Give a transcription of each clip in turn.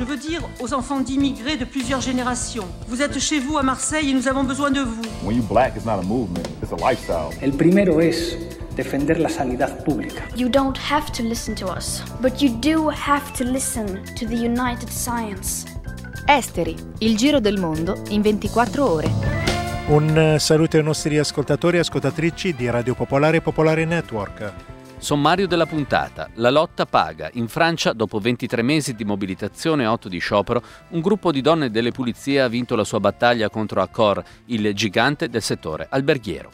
Je veux dire aux enfants d'immigrés de plusieurs générations. Vous êtes chez vous à Marseille et nous avons besoin de vous. When you black, it's not a movement, it's a lifestyle. El primero es defender la sanidad pública. You don't have to listen to us, but you do have to listen to the United Science. Esteri, il giro del mondo in 24 ore. Un saluto ai nostri ascoltatori e ascoltatrici di Radio Popolare e Popolare Network. Sommario della puntata. La lotta paga. In Francia, dopo 23 mesi di mobilitazione e 8 di sciopero, un gruppo di donne delle pulizie ha vinto la sua battaglia contro Accor, il gigante del settore alberghiero.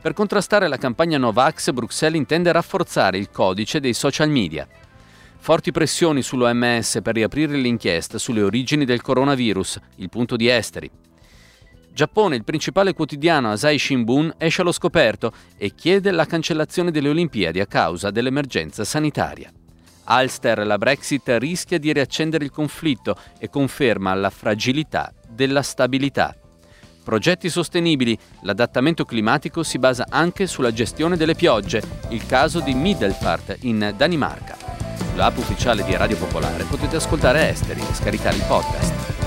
Per contrastare la campagna Novax, Bruxelles intende rafforzare il codice dei social media. Forti pressioni sull'OMS per riaprire l'inchiesta sulle origini del coronavirus, il punto di esteri. Giappone, il principale quotidiano Asahi Shimbun, esce allo scoperto e chiede la cancellazione delle Olimpiadi a causa dell'emergenza sanitaria. Alster, la Brexit rischia di riaccendere il conflitto e conferma la fragilità della stabilità. Progetti sostenibili, l'adattamento climatico si basa anche sulla gestione delle piogge, il caso di Middelfart in Danimarca. Sull'app ufficiale di Radio Popolare potete ascoltare Esteri e scaricare il podcast.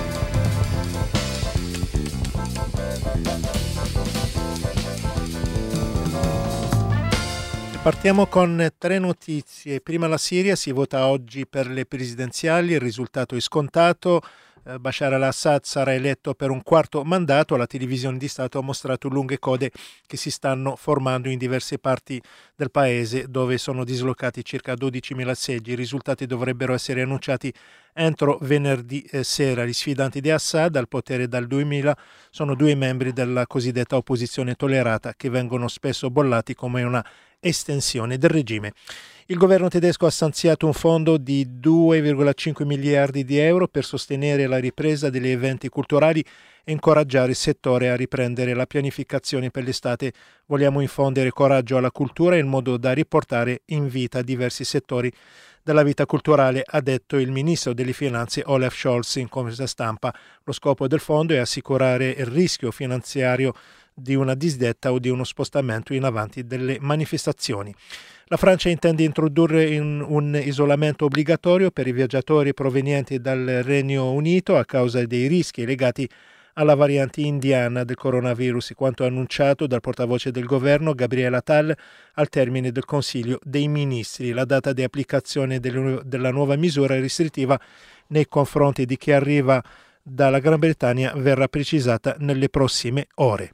Partiamo con tre notizie. Prima la Siria si vota oggi per le presidenziali, il risultato è scontato. Eh, Bashar al-Assad sarà eletto per un quarto mandato, la televisione di Stato ha mostrato lunghe code che si stanno formando in diverse parti del paese dove sono dislocati circa 12.000 seggi. I risultati dovrebbero essere annunciati entro venerdì eh, sera. Gli sfidanti di Assad al potere dal 2000 sono due membri della cosiddetta opposizione tollerata che vengono spesso bollati come una estensione del regime. Il governo tedesco ha stanziato un fondo di 2,5 miliardi di euro per sostenere la ripresa degli eventi culturali e incoraggiare il settore a riprendere la pianificazione per l'estate. Vogliamo infondere coraggio alla cultura in modo da riportare in vita diversi settori della vita culturale, ha detto il ministro delle finanze Olaf Scholz in conferenza stampa. Lo scopo del fondo è assicurare il rischio finanziario di una disdetta o di uno spostamento in avanti delle manifestazioni. La Francia intende introdurre un, un, isolamento obbligatorio per i viaggiatori provenienti dal Regno Unito a causa dei rischi legati alla variante indiana del coronavirus, quanto annunciato dal portavoce del governo Gabriele Attal al termine del Consiglio dei Ministri. La data di applicazione della nuova misura restrittiva nei confronti di chi arriva dalla Gran Bretagna verrà precisata nelle prossime ore.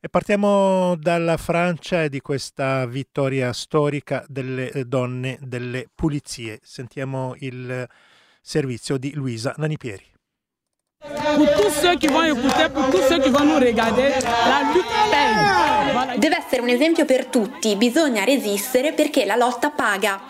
E partiamo dalla Francia e di questa vittoria storica delle donne delle pulizie. Sentiamo il servizio di Luisa Nanipieri. Tous ceux qui vont nous regarder, la. Voilà. Deve essere un esempio per tutti, bisogna resistere perché la lotta paga.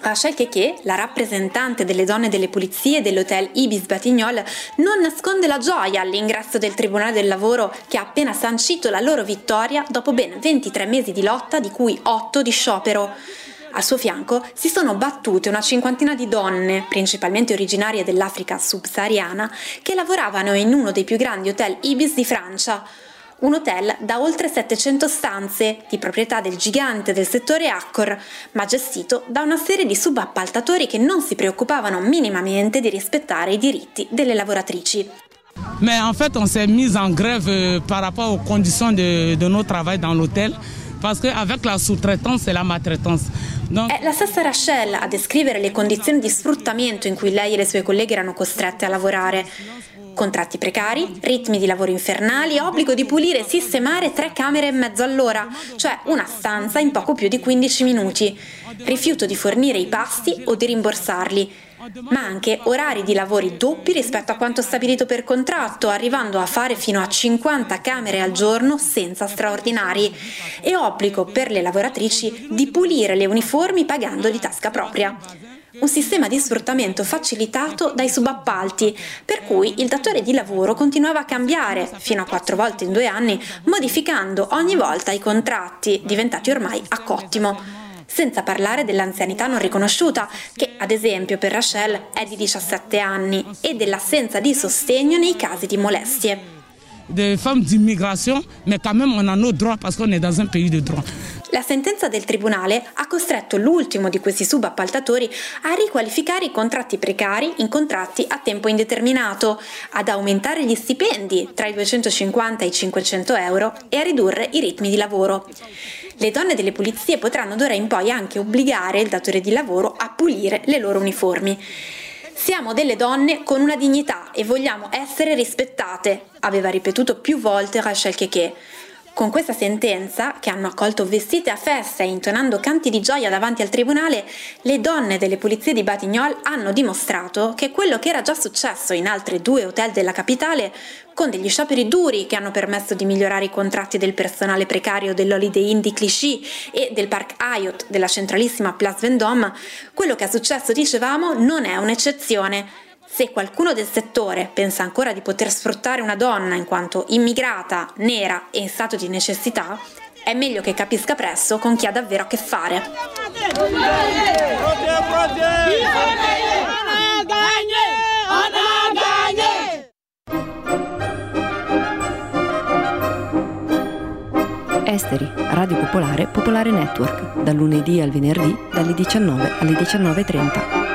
Rachel Keke, la rappresentante delle donne delle pulizie dell'hotel Ibis Batignolles, non nasconde la gioia all'ingresso del Tribunale del Lavoro che ha appena sancito la loro vittoria dopo ben 23 mesi di lotta, di cui 8 di sciopero. Al suo fianco si sono battute una cinquantina di donne, principalmente originarie dell'Africa subsahariana, che lavoravano in uno dei più grandi hotel Ibis di Francia. Un hotel da oltre 700 stanze, di proprietà del gigante del settore Accor, ma gestito da una serie di subappaltatori che non si preoccupavano minimamente di rispettare i diritti delle lavoratrici. Mais en fait, on s'est mis en grève euh, par rapport aux conditions de, de notre travail dans l'hôtel. Parce qu'avec la sous-traitance e la maltraitance. Donc... È la stessa Rachel a descrivere le condizioni di sfruttamento in cui lei e le sue colleghe erano costrette a lavorare. Contratti precari, ritmi di lavoro infernali, obbligo di pulire e sistemare tre camere e mezzo all'ora, cioè una stanza in poco più di 15 minuti. Rifiuto di fornire i pasti o di rimborsarli ma anche orari di lavori doppi rispetto a quanto stabilito per contratto, arrivando a fare fino a 50 camere al giorno senza straordinari, e obbligo per le lavoratrici di pulire le uniformi pagando di tasca propria. Un sistema di sfruttamento facilitato dai subappalti, per cui il datore di lavoro continuava a cambiare, fino a quattro volte in due anni, modificando ogni volta i contratti, diventati ormai a cottimo senza parlare dell'anzianità non riconosciuta, che ad esempio per Rachel è di 17 anni, e dell'assenza di sostegno nei casi di molestie. Des femmes d'immigration, mais quand même on a nos droits parce qu'on est dans un pays de droit. La sentenza del Tribunale ha costretto l'ultimo di questi subappaltatori a riqualificare i contratti precari in contratti a tempo indeterminato, ad aumentare gli stipendi tra i 250 e i 500 euro e a ridurre i ritmi di lavoro. Le donne delle pulizie potranno d'ora in poi anche obbligare il datore di lavoro a pulire le loro uniformi. Siamo delle donne con una dignità e vogliamo essere rispettate, aveva ripetuto più volte Rachel Keke. Con questa sentenza, che hanno accolto vestite a festa e intonando canti di gioia davanti al tribunale, le donne delle pulizie di Batignolles hanno dimostrato che quello che era già successo in altri due hotel della capitale, con degli scioperi duri che hanno permesso di migliorare i contratti del personale precario dell'Holiday Inn di Clichy e del Park Hyatt della centralissima Place Vendôme, quello che è successo, dicevamo, non è un'eccezione se qualcuno del settore pensa ancora di poter sfruttare una donna in quanto immigrata, nera e in stato di necessità, è meglio che capisca presto con chi ha davvero a che fare. Esteri, Radio Popolare, Popolare Network, dal lunedì al venerdì dalle 19 alle 19.30.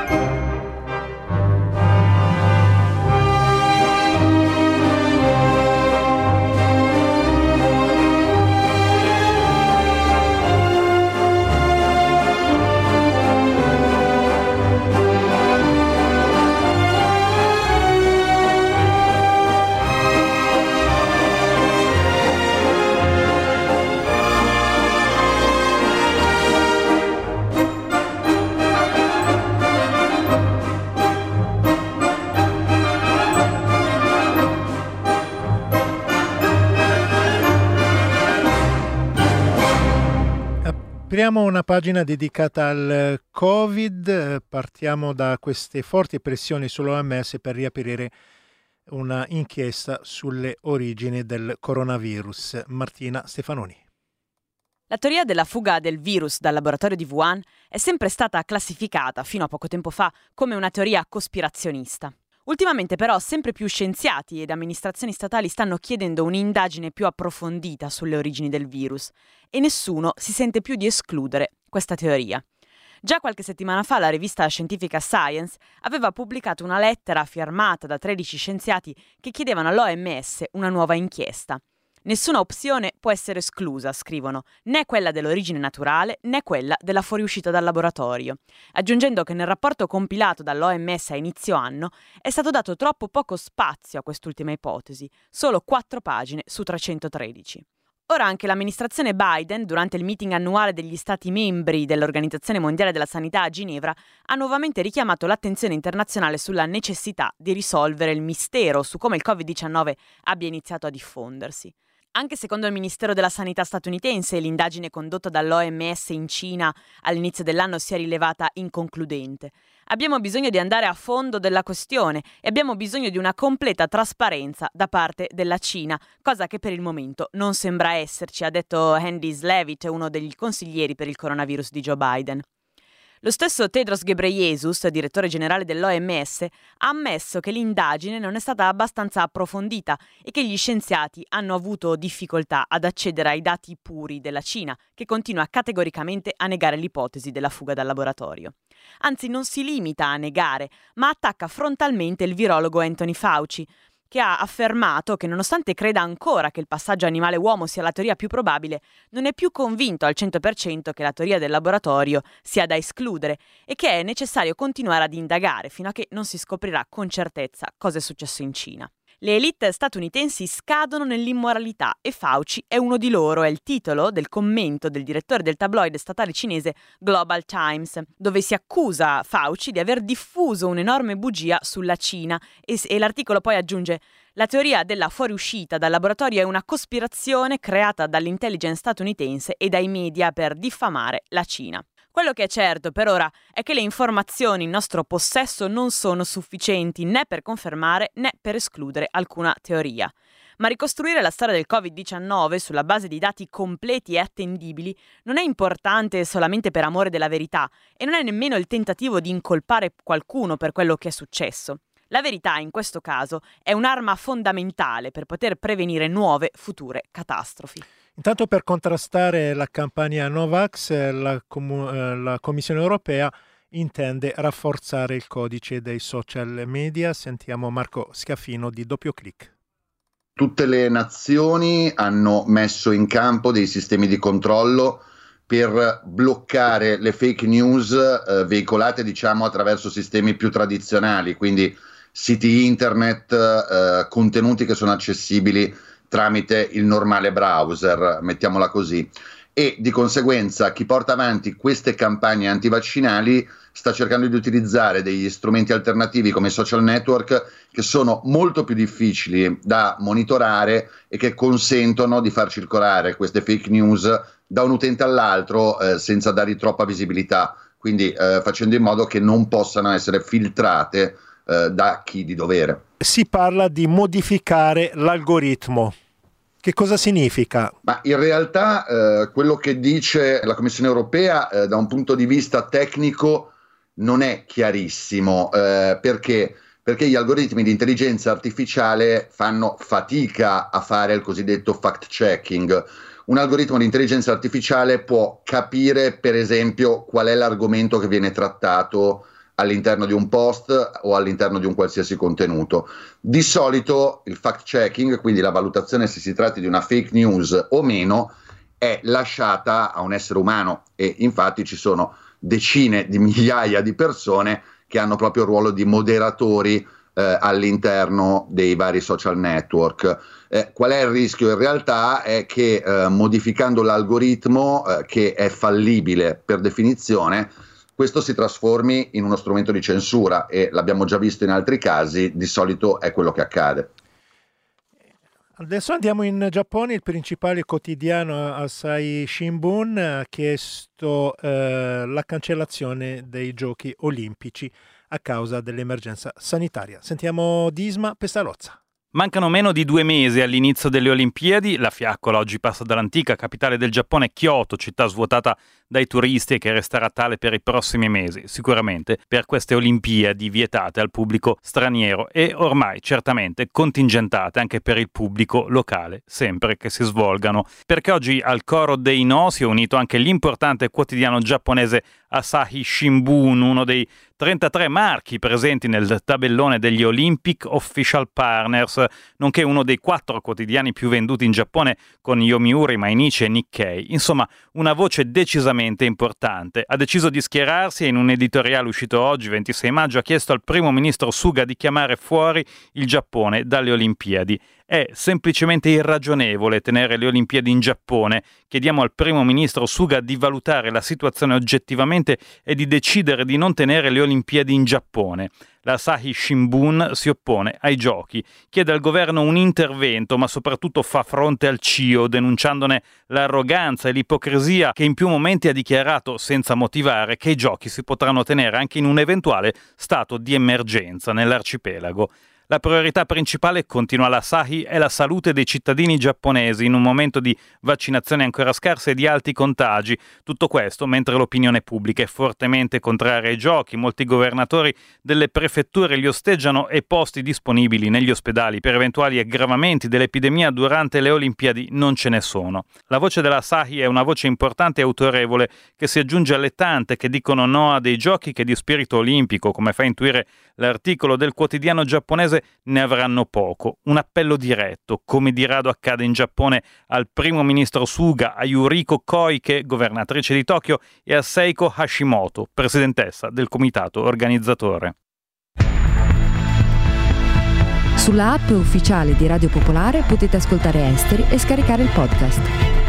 Apriamo una pagina dedicata al Covid, partiamo da queste forti pressioni sull'OMS per riaprire una inchiesta sulle origini del coronavirus. Martina Stefanoni. La teoria della fuga del virus dal laboratorio di Wuhan è sempre stata classificata, fino a poco tempo fa, come una teoria cospirazionista. Ultimamente però sempre più scienziati ed amministrazioni statali stanno chiedendo un'indagine più approfondita sulle origini del virus e nessuno si sente più di escludere questa teoria. Già qualche settimana fa la rivista scientifica Science aveva pubblicato una lettera firmata da 13 scienziati che chiedevano all'OMS una nuova inchiesta. Nessuna opzione può essere esclusa, scrivono, né quella dell'origine naturale né quella della fuoriuscita dal laboratorio, aggiungendo che nel rapporto compilato dall'OMS a inizio anno è stato dato troppo poco spazio a quest'ultima ipotesi, solo 4 pagine su 313. Ora anche l'amministrazione Biden, durante il meeting annuale degli Stati membri dell'Organizzazione Mondiale della Sanità a Ginevra, ha nuovamente richiamato l'attenzione internazionale sulla necessità di risolvere il mistero su come il Covid-19 abbia iniziato a diffondersi. Anche secondo il Ministero della Sanità statunitense, l'indagine condotta dall'OMS in Cina all'inizio dell'anno si è rilevata inconcludente. Abbiamo bisogno di andare a fondo della questione e abbiamo bisogno di una completa trasparenza da parte della Cina, cosa che per il momento non sembra esserci, ha detto Andy Levitt, uno degli consiglieri per il coronavirus di Joe Biden. Lo stesso Tedros Ghebreyesus, direttore generale dell'OMS, ha ammesso che l'indagine non è stata abbastanza approfondita e che gli scienziati hanno avuto difficoltà ad accedere ai dati puri della Cina, che continua categoricamente a negare l'ipotesi della fuga dal laboratorio. Anzi, non si limita a negare, ma attacca frontalmente il virologo Anthony Fauci, che ha affermato che nonostante creda ancora che il passaggio animale-uomo sia la teoria più probabile, non è più convinto al 100% che la teoria del laboratorio sia da escludere e che è necessario continuare ad indagare fino a che non si scoprirà con certezza cosa è successo in Cina. Le elite statunitensi scadono nell'immoralità e Fauci è uno di loro, è il titolo del commento del direttore del tabloide statale cinese Global Times, dove si accusa Fauci di aver diffuso un'enorme bugia sulla Cina e, e l'articolo poi aggiunge la teoria della fuoriuscita dal laboratorio è una cospirazione creata dall'intelligence statunitense e dai media per diffamare la Cina. Quello che è certo per ora è che le informazioni in nostro possesso non sono sufficienti né per confermare né per escludere alcuna teoria. Ma ricostruire la storia del Covid-19 sulla base di dati completi e attendibili non è importante solamente per amore della verità e non è nemmeno il tentativo di incolpare qualcuno per quello che è successo. La verità in questo caso è un'arma fondamentale per poter prevenire nuove future catastrofi. Intanto per contrastare la campagna Novax, eh, la, Com- eh, la Commissione europea intende rafforzare il codice dei social media. Sentiamo Marco Scaffino di Doppio Clic. Tutte le nazioni hanno messo in campo dei sistemi di controllo per bloccare le fake news eh, veicolate diciamo attraverso sistemi più tradizionali, quindi siti internet, eh, contenuti che sono accessibili tramite il normale browser, mettiamola così. E di conseguenza chi porta avanti queste campagne antivaccinali sta cercando di utilizzare degli strumenti alternativi come i social network che sono molto più difficili da monitorare e che consentono di far circolare queste fake news da un utente all'altro eh, senza dargli troppa visibilità, quindi eh, facendo in modo che non possano essere filtrate eh, da chi di dovere. Si parla di modificare l'algoritmo. Che cosa significa? Ma in realtà eh, quello che dice la Commissione europea eh, da un punto di vista tecnico non è chiarissimo eh, perché? perché gli algoritmi di intelligenza artificiale fanno fatica a fare il cosiddetto fact checking. Un algoritmo di intelligenza artificiale può capire, per esempio, qual è l'argomento che viene trattato all'interno di un post o all'interno di un qualsiasi contenuto. Di solito il fact checking, quindi la valutazione se si tratti di una fake news o meno, è lasciata a un essere umano e infatti ci sono decine di migliaia di persone che hanno proprio il ruolo di moderatori eh, all'interno dei vari social network. Eh, qual è il rischio? In realtà è che eh, modificando l'algoritmo, eh, che è fallibile per definizione, questo si trasformi in uno strumento di censura e l'abbiamo già visto in altri casi, di solito è quello che accade. Adesso andiamo in Giappone, il principale quotidiano Asahi Shimbun ha chiesto eh, la cancellazione dei giochi olimpici a causa dell'emergenza sanitaria. Sentiamo Disma Pestalozza. Mancano meno di due mesi all'inizio delle Olimpiadi, la fiaccola oggi passa dall'antica capitale del Giappone, Kyoto, città svuotata dai turisti e che resterà tale per i prossimi mesi, sicuramente per queste Olimpiadi vietate al pubblico straniero e ormai certamente contingentate anche per il pubblico locale, sempre che si svolgano. Perché oggi al coro dei no si è unito anche l'importante quotidiano giapponese Asahi Shimbun, uno dei 33 marchi presenti nel tabellone degli Olympic Official Partners, nonché uno dei quattro quotidiani più venduti in Giappone con Yomiuri, Mainichi e Nikkei. Insomma, una voce decisamente importante. Ha deciso di schierarsi e in un editoriale uscito oggi, 26 maggio, ha chiesto al primo ministro Suga di chiamare fuori il Giappone dalle Olimpiadi è semplicemente irragionevole tenere le Olimpiadi in Giappone. Chiediamo al primo ministro Suga di valutare la situazione oggettivamente e di decidere di non tenere le Olimpiadi in Giappone. La Sahi Shimbun si oppone ai giochi, chiede al governo un intervento, ma soprattutto fa fronte al CIO, denunciandone l'arroganza e l'ipocrisia che in più momenti ha dichiarato, senza motivare, che i giochi si potranno tenere anche in un eventuale stato di emergenza nell'arcipelago. La priorità principale, continua la Sahi, è la salute dei cittadini giapponesi in un momento di vaccinazioni ancora scarse e di alti contagi. Tutto questo mentre l'opinione pubblica è fortemente contraria ai giochi. Molti governatori delle prefetture li osteggiano e posti disponibili negli ospedali per eventuali aggravamenti dell'epidemia durante le Olimpiadi non ce ne sono. La voce della Sahi è una voce importante e autorevole che si aggiunge alle tante che dicono no a dei giochi che di spirito olimpico, come fa intuire l'articolo del quotidiano giapponese ne avranno poco. Un appello diretto, come di rado accade in Giappone, al primo ministro Suga, a Yuriko Koike, governatrice di Tokyo, e a Seiko Hashimoto, presidentessa del comitato organizzatore. Sulla app ufficiale di Radio Popolare potete ascoltare Esteri e scaricare il podcast.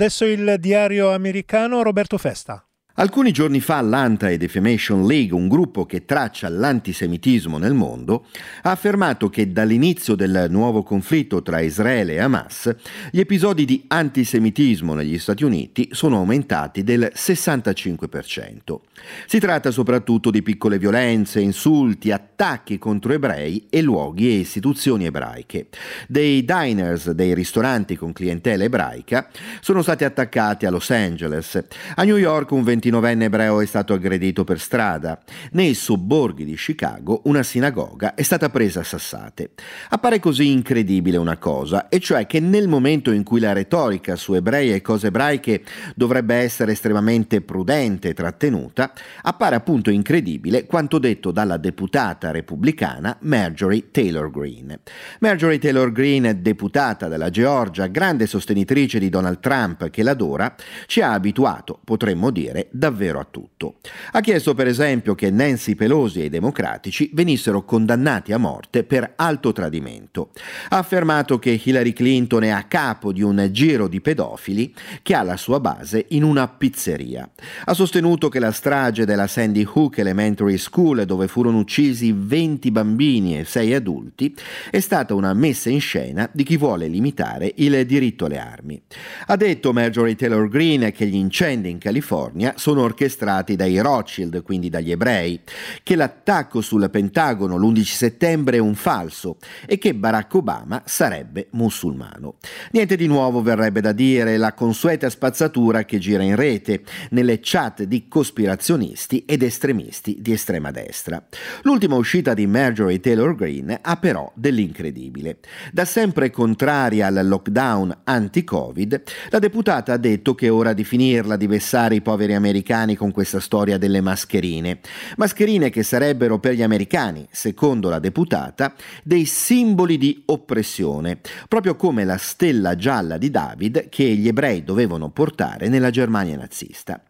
Adesso il diario americano Roberto Festa. Alcuni giorni fa l'Anti-Defamation League, un gruppo che traccia l'antisemitismo nel mondo, ha affermato che dall'inizio del nuovo conflitto tra Israele e Hamas, gli episodi di antisemitismo negli Stati Uniti sono aumentati del 65%. Si tratta soprattutto di piccole violenze, insulti, attacchi contro ebrei e luoghi e istituzioni ebraiche. Dei diners, dei ristoranti con clientela ebraica, sono stati attaccati a Los Angeles. A New York un 29enne ebreo è stato aggredito per strada. Nei sobborghi di Chicago una sinagoga è stata presa a sassate. Appare così incredibile una cosa, e cioè che nel momento in cui la retorica su ebrei e cose ebraiche dovrebbe essere estremamente prudente e trattenuta, appare appunto incredibile quanto detto dalla deputata repubblicana Marjorie Taylor Greene. Marjorie Taylor Greene, deputata della Georgia, grande sostenitrice di Donald Trump che l'adora, ci ha abituato, potremmo dire, davvero a tutto. Ha chiesto per esempio che Nancy Pelosi e i democratici venissero condannati a morte per alto tradimento. Ha affermato che Hillary Clinton è a capo di un giro di pedofili che ha la sua base in una pizzeria. Ha sostenuto che la strage della Sandy Hook Elementary School, dove furono uccisi 20 bambini e 6 adulti, è stata una messa in scena di chi vuole limitare il diritto alle armi. Ha detto Marjorie Taylor Greene che gli incendi in California sono orchestrati dai Rothschild, quindi dagli ebrei, che l'attacco sul Pentagono l'11 settembre è un falso e che Barack Obama sarebbe musulmano. Niente di nuovo verrebbe da dire, la consueta spazzatura che gira in rete, nelle chat di cospirazionisti ed estremisti di estrema destra. L'ultima uscita di Marjorie Taylor Greene ha però dell'incredibile. Da sempre contraria al lockdown anti-Covid, la deputata ha detto che è ora di finirla di vessare i poveri americani con questa storia delle mascherine. Mascherine che sarebbero per gli americani, secondo la deputata, dei simboli di oppressione, proprio come la stella gialla di David che gli ebrei dovevano portare nella Germania nazista.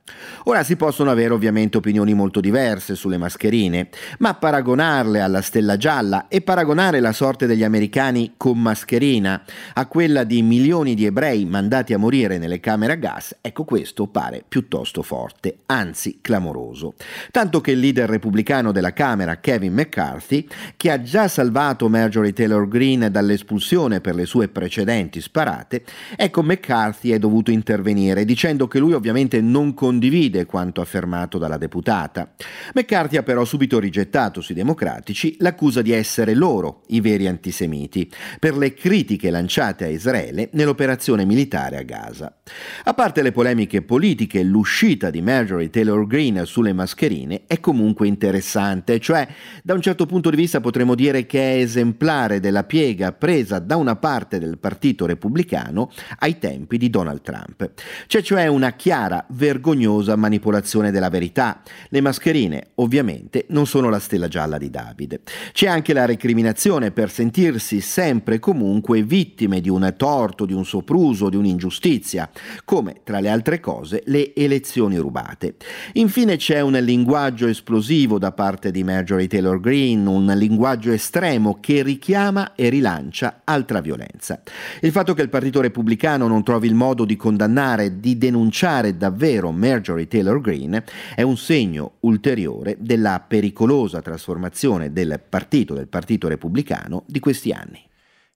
Ora si possono avere ovviamente opinioni molto diverse sulle mascherine, ma paragonarle alla stella gialla e paragonare la sorte degli americani con mascherina a quella di milioni di ebrei mandati a morire nelle camere a gas, ecco questo pare piuttosto forte, anzi clamoroso. Tanto che il leader repubblicano della Camera, Kevin McCarthy, che ha già salvato Marjorie Taylor Greene dall'espulsione per le sue precedenti sparate, ecco McCarthy è dovuto intervenire dicendo che lui ovviamente non condivide quanto affermato dalla deputata. McCarthy ha però subito rigettato sui democratici l'accusa di essere loro i veri antisemiti per le critiche lanciate a Israele nell'operazione militare a Gaza. A parte le polemiche politiche, l'uscita di Marjorie Taylor Greene sulle mascherine è comunque interessante, cioè da un certo punto di vista potremmo dire che è esemplare della piega presa da una parte del Partito Repubblicano ai tempi di Donald Trump. C'è cioè una chiara, vergognosa manipolazione della verità. Le mascherine, ovviamente, non sono la stella gialla di Davide. C'è anche la recriminazione per sentirsi sempre e comunque vittime di un torto, di un sopruso, di un'ingiustizia, come tra le altre cose le elezioni rubate. Infine c'è un linguaggio esplosivo da parte di Marjorie Taylor Greene, un linguaggio estremo che richiama e rilancia altra violenza. Il fatto che il Partito Repubblicano non trovi il modo di condannare, di denunciare davvero Marjorie Taylor Greene è un segno ulteriore della pericolosa trasformazione del partito, del Partito Repubblicano di questi anni.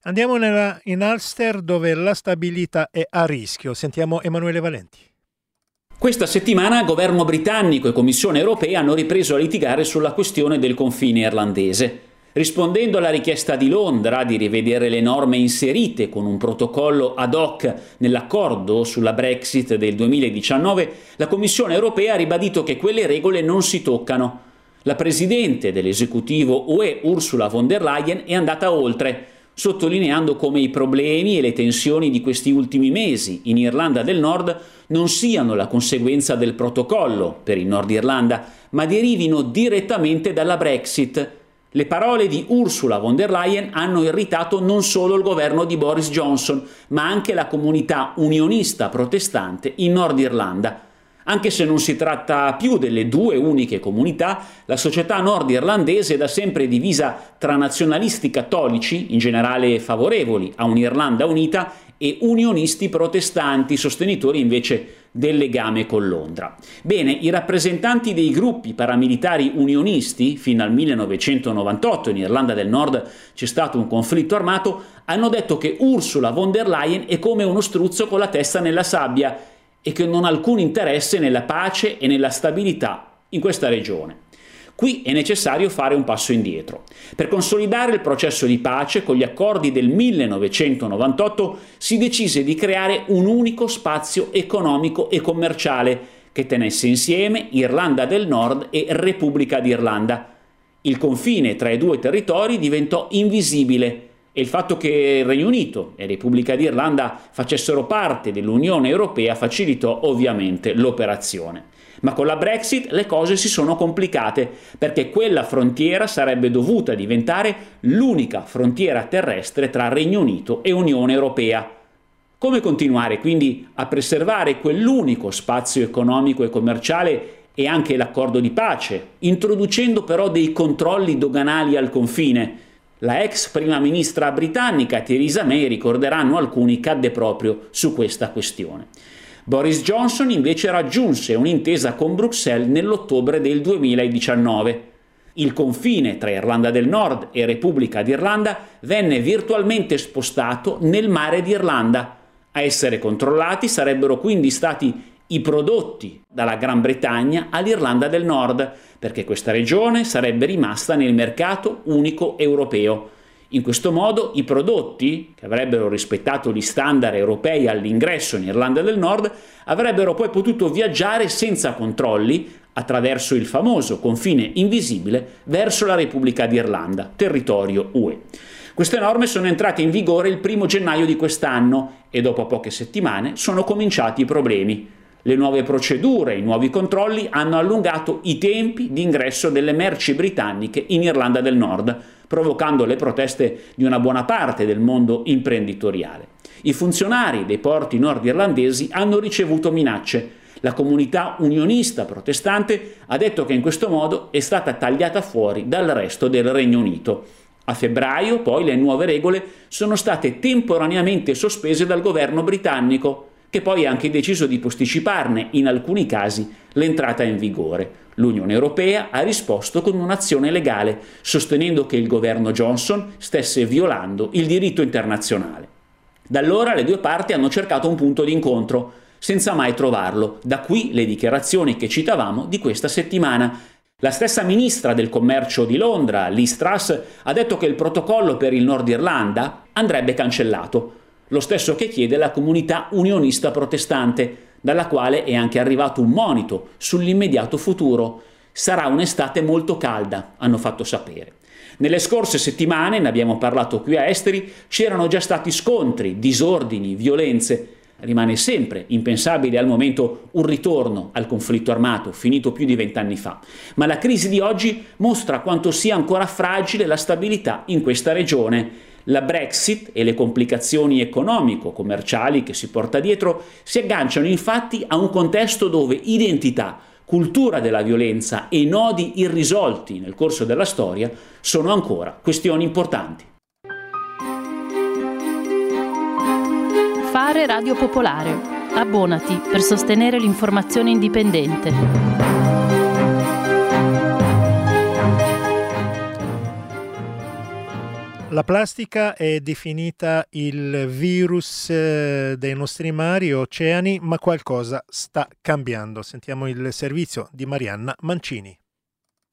Andiamo in Ulster dove la stabilità è a rischio. Sentiamo Emanuele Valenti. Questa settimana governo britannico e Commissione europea hanno ripreso a litigare sulla questione del confine irlandese. Rispondendo alla richiesta di Londra di rivedere le norme inserite con un protocollo ad hoc nell'accordo sulla Brexit del 2019, la Commissione europea ha ribadito che quelle regole non si toccano. La presidente dell'esecutivo UE Ursula von der Leyen è andata oltre, sottolineando come i problemi e le tensioni di questi ultimi mesi in Irlanda del Nord non siano la conseguenza del protocollo per il Nord Irlanda, ma derivino direttamente dalla Brexit. Le parole di Ursula von der Leyen hanno irritato non solo il governo di Boris Johnson, ma anche la comunità unionista protestante in Nord Irlanda. Anche se non si tratta più delle due uniche comunità, la società nordirlandese da sempre divisa tra nazionalisti cattolici, in generale favorevoli a un'Irlanda unita, e unionisti protestanti, sostenitori invece del legame con Londra. Bene, i rappresentanti dei gruppi paramilitari unionisti, fino al 1998 in Irlanda del Nord c'è stato un conflitto armato, hanno detto che Ursula von der Leyen è come uno struzzo con la testa nella sabbia e che non ha alcun interesse nella pace e nella stabilità in questa regione. Qui è necessario fare un passo indietro. Per consolidare il processo di pace, con gli accordi del 1998 si decise di creare un unico spazio economico e commerciale che tenesse insieme Irlanda del Nord e Repubblica d'Irlanda. Il confine tra i due territori diventò invisibile e il fatto che il Regno Unito e Repubblica d'Irlanda facessero parte dell'Unione Europea facilitò ovviamente l'operazione. Ma con la Brexit le cose si sono complicate perché quella frontiera sarebbe dovuta diventare l'unica frontiera terrestre tra Regno Unito e Unione Europea. Come continuare quindi a preservare quell'unico spazio economico e commerciale e anche l'accordo di pace, introducendo però dei controlli doganali al confine? La ex prima ministra britannica Theresa May, ricorderanno alcuni, cadde proprio su questa questione. Boris Johnson invece raggiunse un'intesa con Bruxelles nell'ottobre del 2019. Il confine tra Irlanda del Nord e Repubblica d'Irlanda venne virtualmente spostato nel mare d'Irlanda. A essere controllati sarebbero quindi stati i prodotti dalla Gran Bretagna all'Irlanda del Nord, perché questa regione sarebbe rimasta nel mercato unico europeo. In questo modo i prodotti, che avrebbero rispettato gli standard europei all'ingresso in Irlanda del Nord, avrebbero poi potuto viaggiare senza controlli attraverso il famoso confine invisibile verso la Repubblica d'Irlanda, territorio UE. Queste norme sono entrate in vigore il primo gennaio di quest'anno e dopo poche settimane sono cominciati i problemi. Le nuove procedure i nuovi controlli hanno allungato i tempi di ingresso delle merci britanniche in Irlanda del Nord, provocando le proteste di una buona parte del mondo imprenditoriale. I funzionari dei porti nordirlandesi hanno ricevuto minacce. La comunità unionista protestante ha detto che in questo modo è stata tagliata fuori dal resto del Regno Unito. A febbraio poi le nuove regole sono state temporaneamente sospese dal governo britannico, che poi ha anche deciso di posticiparne in alcuni casi l'entrata in vigore. L'Unione Europea ha risposto con un'azione legale, sostenendo che il governo Johnson stesse violando il diritto internazionale. Da allora le due parti hanno cercato un punto di incontro, senza mai trovarlo. Da qui le dichiarazioni che citavamo di questa settimana. La stessa ministra del commercio di Londra, Liz Truss, ha detto che il protocollo per il Nord Irlanda andrebbe cancellato, lo stesso che chiede la comunità unionista protestante, dalla quale è anche arrivato un monito sull'immediato futuro. Sarà un'estate molto calda, hanno fatto sapere. Nelle scorse settimane, ne abbiamo parlato qui a Esteri, c'erano già stati scontri, disordini, violenze. Rimane sempre impensabile al momento un ritorno al conflitto armato finito più di vent'anni fa, ma la crisi di oggi mostra quanto sia ancora fragile la stabilità in questa regione la Brexit e le complicazioni economico-commerciali che si porta dietro si agganciano infatti a un contesto dove identità, cultura della violenza e nodi irrisolti nel corso della storia sono ancora questioni importanti. Fare Radio Popolare. Abbonati per sostenere l'informazione indipendente. La plastica è definita il virus eh, dei nostri mari e oceani, ma qualcosa sta cambiando. Sentiamo il servizio di Marianna Mancini.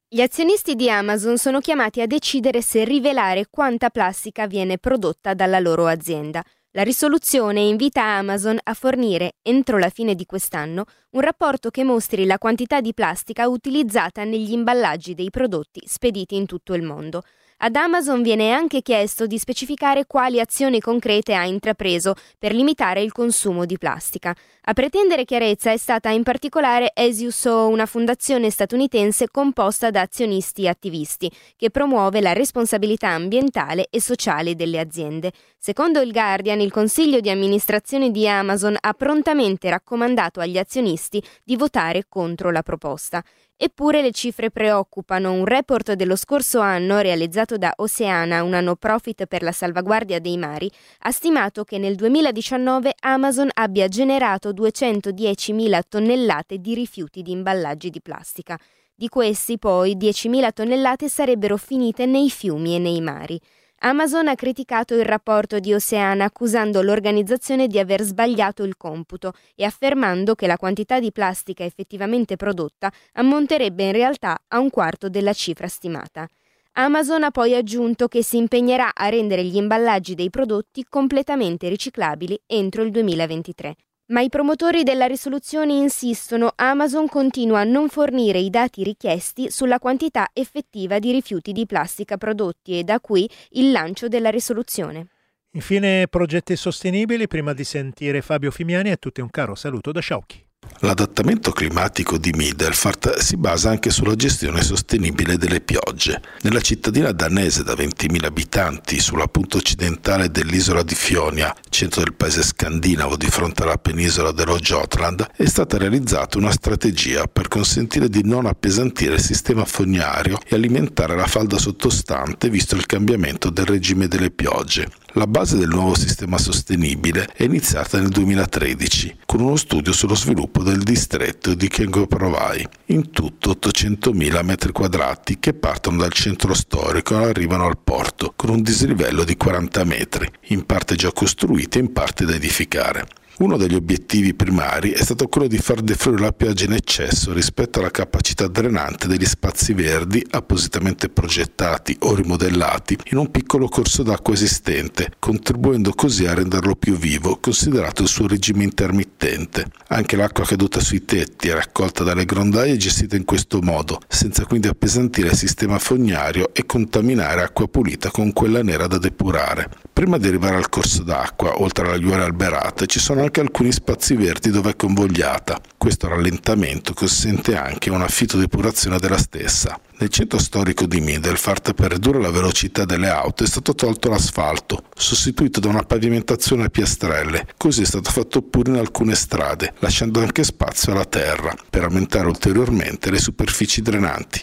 Gli azionisti di Amazon sono chiamati a decidere se rivelare quanta plastica viene prodotta dalla loro azienda. La risoluzione invita Amazon a fornire, entro la fine di quest'anno, un rapporto che mostri la quantità di plastica utilizzata negli imballaggi dei prodotti spediti in tutto il mondo. Ad Amazon viene anche chiesto di specificare quali azioni concrete ha intrapreso per limitare il consumo di plastica. A pretendere chiarezza è stata in particolare Esiuso, una fondazione statunitense composta da azionisti e attivisti, che promuove la responsabilità ambientale e sociale delle aziende. Secondo il Guardian, il consiglio di amministrazione di Amazon ha prontamente raccomandato agli azionisti di votare contro la proposta. Eppure le cifre preoccupano. Un report dello scorso anno, realizzato da Oceana, una no profit per la salvaguardia dei mari, ha stimato che nel 2019 Amazon abbia generato 210.000 tonnellate di rifiuti di imballaggi di plastica. Di questi poi 10.000 tonnellate sarebbero finite nei fiumi e nei mari. Amazon ha criticato il rapporto di Oceana accusando l'organizzazione di aver sbagliato il computo e affermando che la quantità di plastica effettivamente prodotta ammonterebbe in realtà a un quarto della cifra stimata. Amazon ha poi aggiunto che si impegnerà a rendere gli imballaggi dei prodotti completamente riciclabili entro il 2023. Ma i promotori della risoluzione insistono, Amazon continua a non fornire i dati richiesti sulla quantità effettiva di rifiuti di plastica prodotti e da qui il lancio della risoluzione. Infine, progetti sostenibili. Prima di sentire Fabio Fimiani, a tutti un caro saluto da Sciauchi. L'adattamento climatico di Middelfart si basa anche sulla gestione sostenibile delle piogge. Nella cittadina danese da 20.000 abitanti, sulla punta occidentale dell'isola di Fionia, centro del paese scandinavo di fronte alla penisola dello Jotland, è stata realizzata una strategia per consentire di non appesantire il sistema fognario e alimentare la falda sottostante visto il cambiamento del regime delle piogge. La base del nuovo sistema sostenibile è iniziata nel 2013 con uno studio sullo sviluppo del distretto di Kengoprovai, in tutto 800.000 metri quadrati che partono dal centro storico e arrivano al porto con un dislivello di 40 metri, in parte già costruiti e in parte da edificare. Uno degli obiettivi primari è stato quello di far defluire la pioggia in eccesso rispetto alla capacità drenante degli spazi verdi appositamente progettati o rimodellati in un piccolo corso d'acqua esistente, contribuendo così a renderlo più vivo, considerato il suo regime intermittente. Anche l'acqua caduta sui tetti e raccolta dalle grondaie è gestita in questo modo, senza quindi appesantire il sistema fognario e contaminare acqua pulita con quella nera da depurare. Prima di arrivare al corso d'acqua, oltre alle aiuole alberate, ci sono anche alcuni spazi verdi dove è convogliata. Questo rallentamento consente anche una fitodepurazione della stessa. Nel centro storico di Middelfart, per ridurre la velocità delle auto, è stato tolto l'asfalto, sostituito da una pavimentazione a piastrelle. Così è stato fatto pure in alcune strade, lasciando anche spazio alla terra, per aumentare ulteriormente le superfici drenanti.